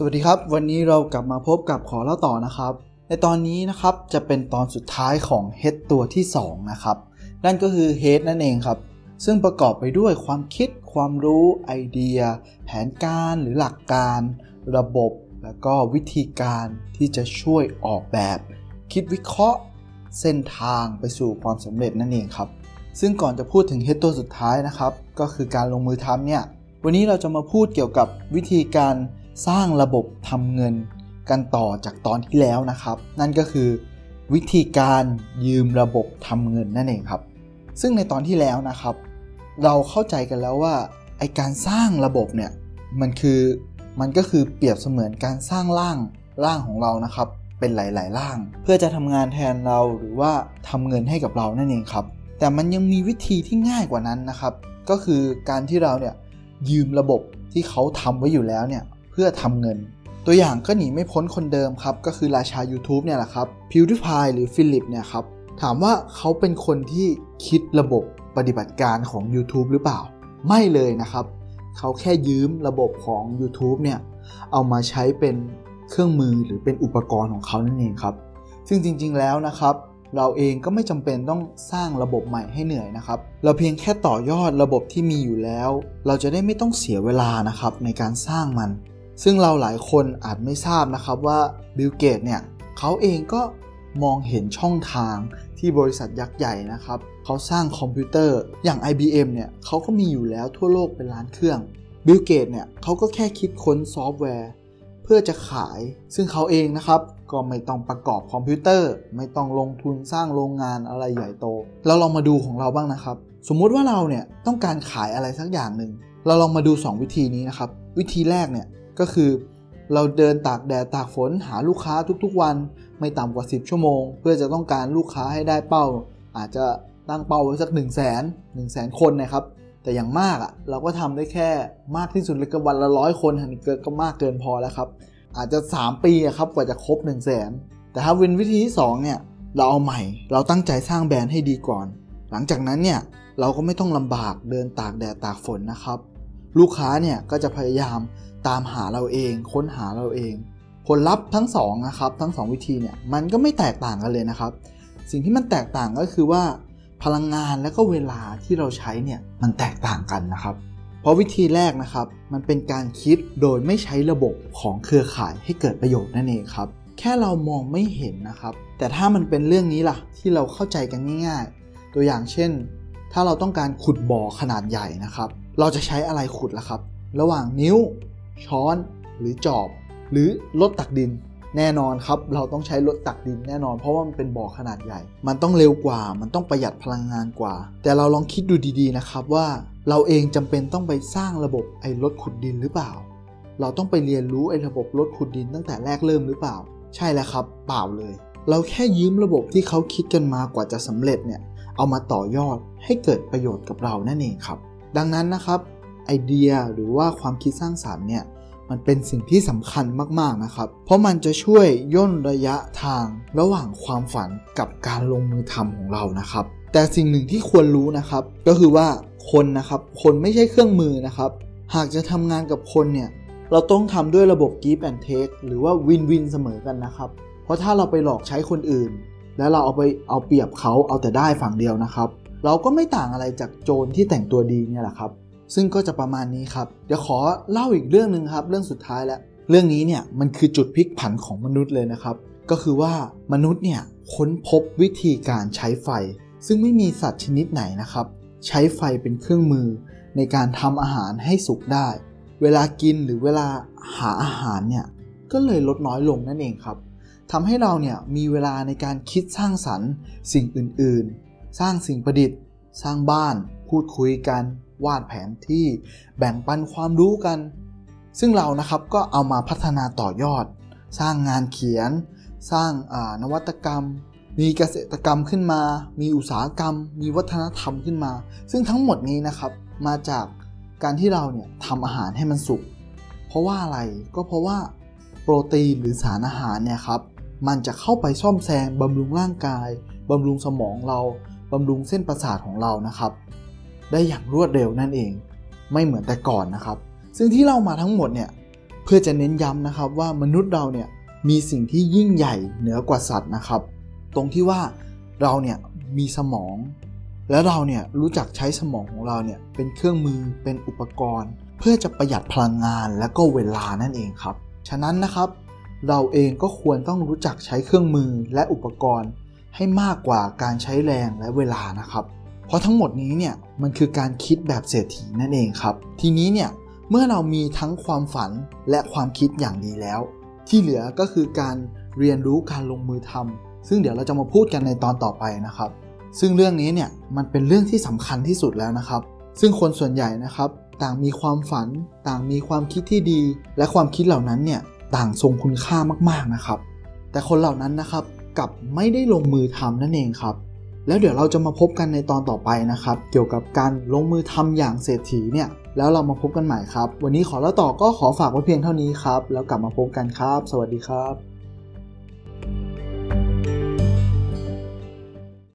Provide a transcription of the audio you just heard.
สวัสดีครับ วันนี้เรากลับมาพบกับขอเล่าต่อนะครับ ในตอนนี้นะครับจะเป็นตอนสุดท้ายของ Head ตัวที่ 2 นะครับ นั่นก็คือ Head นั่นเองครับ ซึ่งประกอบไปด้วยความคิด ความรู้ ไอเดีย แผนการหรือหลักการ ระบบ แล้วก็วิธีการที่จะช่วยออกแบบ คิดวิเคราะห์ เส้นทางไปสู่ความสำเร็จนั่นเองครับ ซึ่งก่อนจะพูดถึง Head ตัวสุดท้ายนะครับ ก็คือการลงมือทำเนี่ย วันนี้เราจะมาพูดเกี่ยวกับวิธีการ สร้างระบบทำเงินกันต่อจากตอนที่แล้วนะครับ นั่นก็คือ วิธีการยืมระบบทำเงินนั่นเองครับ ซึ่งในตอนที่แล้วนะครับ เราเข้าใจกันแล้วว่าไอการสร้างระบบเนี่ยมันคือมันก็คือเปรียบเสมือนการสร้างร่างร่างของเรานะครับ เป็นหลาย ๆ ร่าง เพื่อจะทำงานแทนเราหรือว่าทำเงินให้กับเรานั่นเองครับ แต่มันยังมีวิธีที่ง่ายกว่านั้นนะครับ ก็คือการที่เราเนี่ยยืมระบบที่เขาทำไว้อยู่แล้วเนี่ย พื่อทำเงิน ตัวอย่างก็หนีไม่พ้นคนเดิมครับ ก็คือราชา YouTube เนี่ยแหละครับ PewDiePie หรือฟิลิปเนี่ยครับ ถามว่าเขาเป็นคนที่คิดระบบปฏิบัติการของ YouTube หรือเปล่า ไม่เลยนะครับ เขาแค่ยืมระบบของ YouTube เนี่ย เอามาใช้เป็นเครื่องมือหรือเป็นอุปกรณ์ของเขานั่นเองครับ ซึ่งจริงๆแล้วนะครับเราเองก็ไม่จำเป็นต้องสร้างระบบใหม่ให้เหนื่อยนะครับ เราเพียงแค่ต่อยอดระบบที่มีอยู่แล้ว เราจะได้ไม่ต้องเสียเวลานะครับในการสร้างมัน ซึ่งเราหลายคนอาจไม่ทราบนะครับว่าบิลเกตเนี่ยเขาเองก็มองเห็นช่องทางที่บริษัทยักษ์ใหญ่นะครับเขาสร้างคอมพิวเตอร์อย่าง IBM เนี่ยเขาก็มีอยู่แล้วทั่วโลกเป็นล้านเครื่องบิลเกตเนี่ยเขาก็แค่คิดค้นซอฟต์แวร์ เพื่อจะขาย ซึ่งเขาเองนะครับก็ไม่ต้องประกอบคอมพิวเตอร์ ไม่ต้องลงทุนสร้างโรงงานอะไรใหญ่โต เราลองมาดูของเราบ้างนะครับ สมมุติว่าเราเนี่ยต้องการขายอะไรสักอย่างหนึ่งเราลองมาดู 2 วิธีนี้นะครับ วิธีแรกเนี่ย ก็คือเราเดินตากแดดตากฝนหาลูกค้าทุกๆวัน ไม่ต่ำกว่า 10 ชั่วโมง เพื่อจะต้องการลูกค้าให้ได้เป้า อาจจะตั้งเป้าไว้สัก 1 0 0 0 0แสนหนึ่งแสนคนนะครับ แต่อย่างมากอะ่ะเราก็ทำได้แค่มากที่สุดเลยก็วันละร้อยคนอันนี้ก็มากเกินพอแล้วครับ อาจจะ 3 ปีอะครับกว่าจะครบ 1 0 0 0 0แสนแต่ถ้าเป็นวิธีที่2เนี่ยเราเอาใหม่ เราตั้งใจสร้างแบรนด์ให้ดีก่อน หลังจากนั้นเนี่ยเราก็ไม่ต้องลำบากเดินตากแดดตากฝนนะครับ ลูกค้าเนี่ยก็จะพยายามตามหาเราเอง ค้นหาเราเอง ผลลัพธ์ทั้งสองนะครับทั้ง 2 วิธีเนี่ยมันก็ไม่แตกต่างกันเลยนะครับ สิ่งที่มันแตกต่างก็คือว่า พลังงานและก็เวลาที่เราใช้เนี่ยมันแตกต่างกันนะครับ เพราะวิธีแรกนะครับ มันเป็นการคิดโดยไม่ใช้ระบบของเครือข่ายให้เกิดประโยชน์นั่นเองครับแค่เรามองไม่เห็นนะครับ แต่ถ้ามันเป็นเรื่องนี้ล่ะที่เราเข้าใจกันง่าย ๆ ตัวอย่างเช่น ถ้าเราต้องการขุดบ่อขนาดใหญ่นะครับ เราจะใช้อะไรขุดล่ะครับ ระหว่างนิ้ว ช้อน หรือจอบ หรือรถตักดิน แน่นอนครับ เราต้องใช้รถตักดินแน่นอน เพราะว่ามันเป็นบ่อขนาดใหญ่ มันต้องเร็วกว่า มันต้องประหยัดพลังงานกว่า แต่เราลองคิดดูดีๆนะครับว่าเราเองจำเป็นต้องไปสร้างระบบไอ้รถขุดดินหรือเปล่า เราต้องไปเรียนรู้ไอ้ระบบรถขุดดินตั้งแต่แรกเริ่มหรือเปล่า ใช่แล้วครับ เปล่าเลย เราแค่ยืมระบบที่เขาคิดกันมากว่าจะสำเร็จเนี่ย เอามาต่อยอดให้เกิดประโยชน์กับเรานั่นเองครับ ดังนั้นนะครับไอเดียหรือว่าความคิดสร้างสารรค์เนี่ยมันเป็นสิ่งที่สำคัญมากๆนะครับ เพราะมันจะช่วยย่นระยะทางระหว่างความฝันกับการลงมือทำของเรานะครับ แต่สิ่งหนึ่งที่ควรรู้นะครับ ก็คือว่าคนนะครับ คนไม่ใช่เครื่องมือนะครับ หากจะทำงานกับคนเนี่ย เราต้องทำด้วยระบบ give and take หรือว่าวินวินเสมอกันนะครับ เพราะถ้าเราไปหลอกใช้คนอื่น แล้วเราเอาไปเอาเปรียบเขาเอาแต่ได้ฝั่งเดียวนะครับ เราก็ไม่ต่างอะไรจากโจรที่แต่งตัวดีเนี่ยแหละครับ ซึ่งก็จะประมาณนี้ครับ เดี๋ยวขอเล่าอีกเรื่องหนึ่งครับ เรื่องสุดท้ายแล้วเรื่องนี้เนี่ยมันคือจุดพลิกผันของมนุษย์เลยนะครับ ก็คือว่ามนุษย์เนี่ยค้นพบวิธีการใช้ไฟ ซึ่งไม่มีสัตว์ชนิดไหนนะครับ ใช้ไฟเป็นเครื่องมือ ในการทำอาหารให้สุกได้ เวลากินหรือเวลาหาอาหารเนี่ยก็เลยลดน้อยลงนั่นเองครับทำให้เราเนี่ยมีเวลาในการคิดสร้างสรรค์ สิ่งอื่น สร้างสิ่งประดิษฐ์ สร้างบ้าน พูดคุยกัน วาดแผนที่ แบ่งปันความรู้กัน ซึ่งเรานะครับก็เอามาพัฒนาต่อยอด สร้างงานเขียน สร้างนวัตกรรม มีเกษตรกรรมขึ้นมา มีอุตสาหกรรม มีวัฒนธรรมขึ้นมา ซึ่งทั้งหมดนี้นะครับมาจากการที่เราเนี่ยทำอาหารให้มันสุก เพราะว่าอะไรก็เพราะว่าโปรตีนหรือสารอาหารเนี่ยครับมันจะเข้าไปซ่อมแซมบำรุงร่างกายบำรุงสมองเรา บำรุงเส้นประสาทของเรานะครับ ได้อย่างรวดเร็วนั่นเอง ไม่เหมือนแต่ก่อนนะครับ ซึ่งที่เรามาทั้งหมดเนี่ยเพื่อจะเน้นย้ำนะครับว่ามนุษย์เราเนี่ยมีสิ่งที่ยิ่งใหญ่เหนือกว่าสัตว์นะครับ ตรงที่ว่าเราเนี่ยมีสมอง และเราเนี่ยรู้จักใช้สมองของเราเนี่ยเป็นเครื่องมือเป็นอุปกรณ์ เพื่อจะประหยัดพลังงานและก็เวลานั่นเองครับ ฉะนั้นนะครับ เราเองก็ควรต้องรู้จักใช้เครื่องมือและอุปกรณ์ ให้มากกว่าการใช้แรงและเวลานะครับ เพราะทั้งหมดนี้เนี่ยมันคือการคิดแบบเศรษฐีนั่นเองครับ ทีนี้เนี่ยเมื่อเรามีทั้งความฝันและความคิดอย่างดีแล้ว ที่เหลือก็คือการเรียนรู้การลงมือทำซึ่งเดี๋ยวเราจะมาพูดกันในตอนต่อไปนะครับ ซึ่งเรื่องนี้เนี่ยมันเป็นเรื่องที่สำคัญที่สุดแล้วนะครับ ซึ่งคนส่วนใหญ่นะครับ ต่างมีความฝัน ต่างมีความคิดที่ดี และความคิดเหล่านั้นเนี่ยต่างทรงคุณค่ามากๆนะครับ แต่คนเหล่านั้นนะครับ กับไม่ได้ลงมือทำนั่นเองครับ แล้วเดี๋ยวเราจะมาพบกันในตอนต่อไปนะครับ เกี่ยวกับการลงมือทำอย่างเศรษฐีเนี่ยแล้วเรามาพบกันใหม่ครับ วันนี้ขอแล้วต่อก็ขอฝากไว้เพียงเท่านี้ครับ แล้วกลับมาพบกันครับ สวัสดีครับ